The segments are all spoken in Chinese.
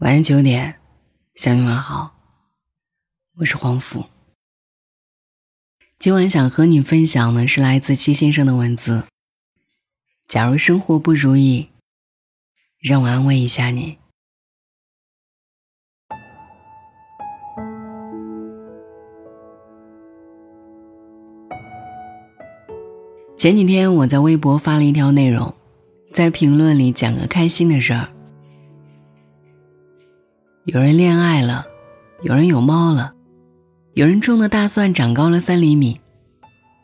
晚上九点，向你问好，我是黄甫。今晚想和你分享的是来自七先生的文字。假如生活不如意，让我安慰一下你。前几天我在微博发了一条内容，在评论里讲个开心的事儿。有人恋爱了，有人有猫了，有人种的大蒜长高了三厘米，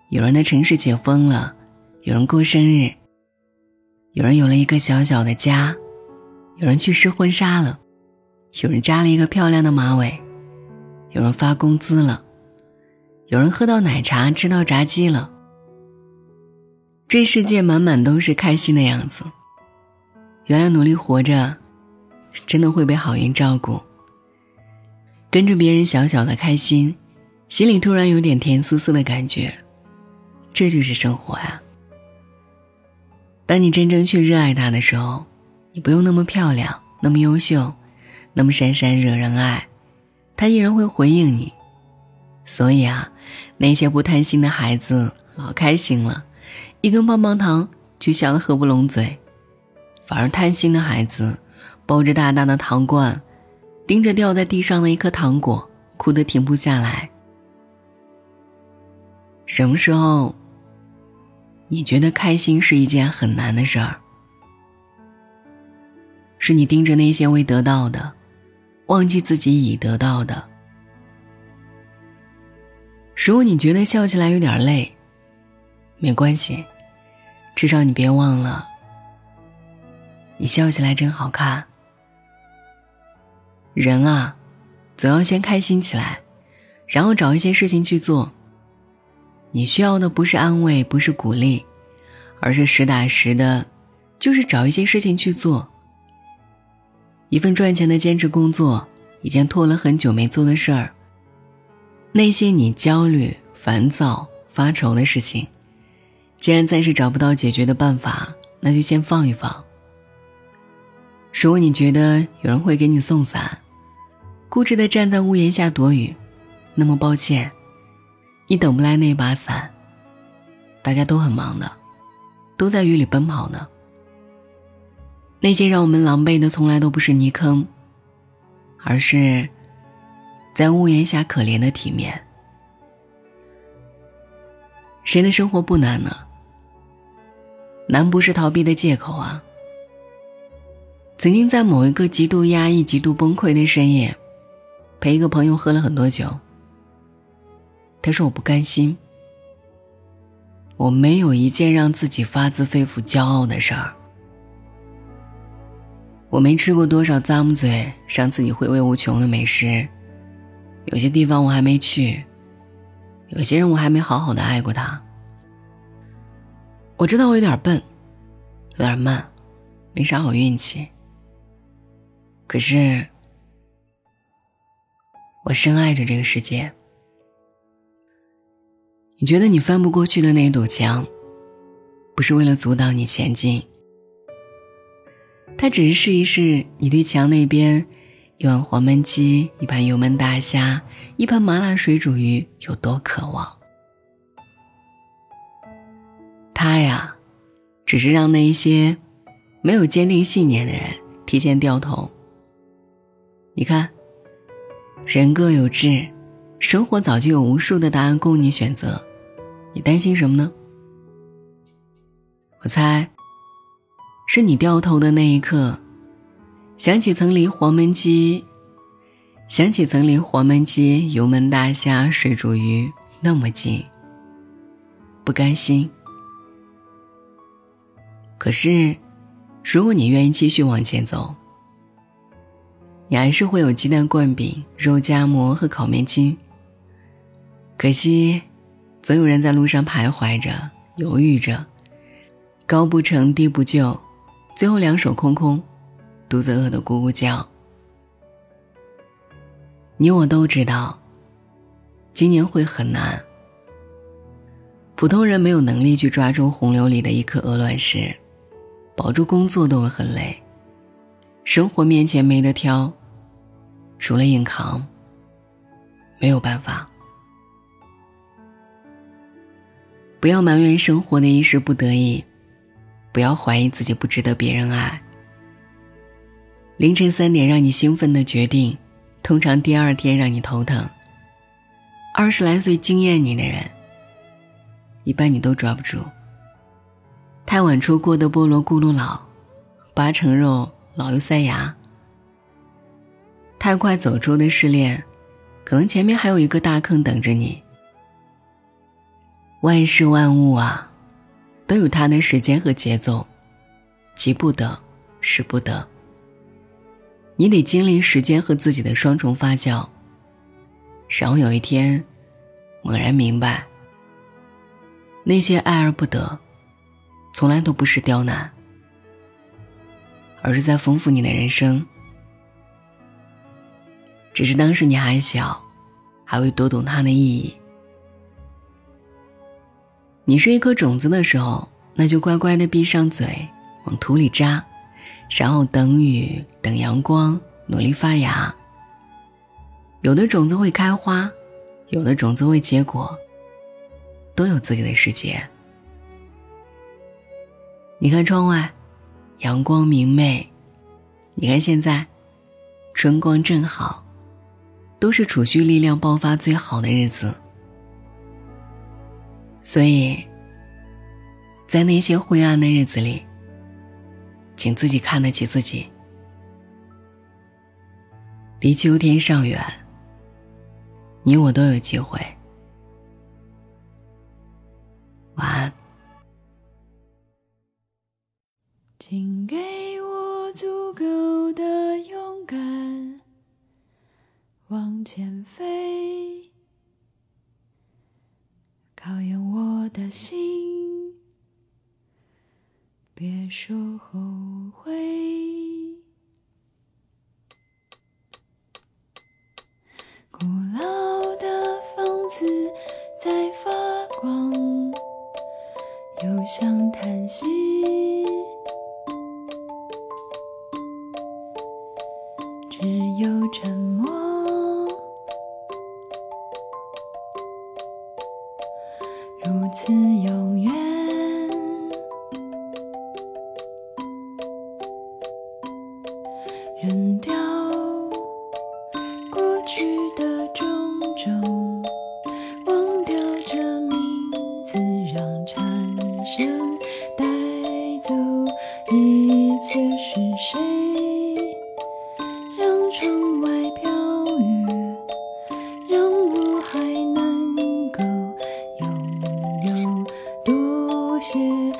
有人的城市解封了，有人过生日，有人有了一个小小的家，有人去试婚纱了，有人扎了一个漂亮的马尾，有人发工资了，有人喝到奶茶吃到炸鸡了。这世界满满都是开心的样子。原来努力活着。真的会被好运照顾。跟着别人小小的开心，心里突然有点甜丝丝的感觉，这就是生活呀。当你真正去热爱它的时候，你不用那么漂亮，那么优秀，那么闪闪惹人爱，它依然会回应你。所以啊，那些不贪心的孩子老开心了，一根棒棒糖就笑得合不拢嘴，反而贪心的孩子。抱着大大的糖罐，盯着掉在地上的一颗糖果，哭得停不下来。什么时候，你觉得开心是一件很难的事儿？是你盯着那些未得到的，忘记自己已得到的。如果你觉得笑起来有点累，没关系，至少你别忘了，你笑起来真好看。人啊，总要先开心起来，然后找一些事情去做。你需要的不是安慰，不是鼓励，而是实打实的，就是找一些事情去做。一份赚钱的兼职工作，一件拖了很久没做的事儿，那些你焦虑、烦躁、发愁的事情，既然暂时找不到解决的办法，那就先放一放。如果你觉得有人会给你送伞，固执的站在屋檐下躲雨，那么抱歉，你等不来那把伞。大家都很忙的，都在雨里奔跑呢。那些让我们狼狈的，从来都不是泥坑，而是在屋檐下可怜的体面。谁的生活不难呢？难不是逃避的借口啊。曾经在某一个极度压抑、极度崩溃的深夜。陪一个朋友喝了很多酒。他说：“我不甘心，我没有一件让自己发自肺腑骄傲的事儿。我没吃过多少咂嘴让自己回味无穷的美食，有些地方我还没去，有些人我还没好好的爱过他。我知道我有点笨，有点慢，没啥好运气。可是。”我深爱着这个世界。你觉得你翻不过去的那堵墙，不是为了阻挡你前进，它只是试一试你对墙那边一碗黄焖鸡、一盘油焖大虾、一盘麻辣水煮鱼有多渴望。它呀，只是让那一些没有坚定信念的人提前掉头。你看。人各有志，生活早就有无数的答案供你选择，你担心什么呢？我猜，是你掉头的那一刻，想起曾离黄焖鸡，想起曾离黄焖鸡、油焖大虾、水煮鱼那么近，不甘心。可是，如果你愿意继续往前走。你还是会有鸡蛋灌饼、肉夹馍和烤面筋。可惜，总有人在路上徘徊着、犹豫着，高不成低不就，最后两手空空，肚子饿得咕咕叫。你我都知道，今年会很难。普通人没有能力去抓住洪流里的一颗鹅卵石，保住工作都会很累。生活面前没得挑。除了硬扛，没有办法。不要埋怨生活的一时不得已，不要怀疑自己不值得别人爱。凌晨三点让你兴奋的决定，通常第二天让你头疼。二十来岁惊艳你的人，一般你都抓不住。太晚出锅的菠萝咕噜老，八成肉老又塞牙。太快走出的失恋，可能前面还有一个大坑等着你。万事万物啊，都有它的时间和节奏，急不得，使不得。你得经历时间和自己的双重发酵。少有一天，猛然明白，那些爱而不得，从来都不是刁难，而是在丰富你的人生。只是当时你还小，还未读懂它的意义。你是一颗种子的时候，那就乖乖的闭上嘴，往土里扎，然后等雨，等阳光，努力发芽。有的种子会开花，有的种子会结果，都有自己的世界。你看窗外，阳光明媚；你看现在，春光正好，都是储蓄力量爆发最好的日子。所以，在那些灰暗的日子里，请自己看得起自己。离秋天尚远，你我都有机会。晚安。请给我足够的勇敢，往前飞。考验我的心，别说后悔。古老的房子在发光，又像叹息，只有沉默。如此永远，扔掉过去的种种，些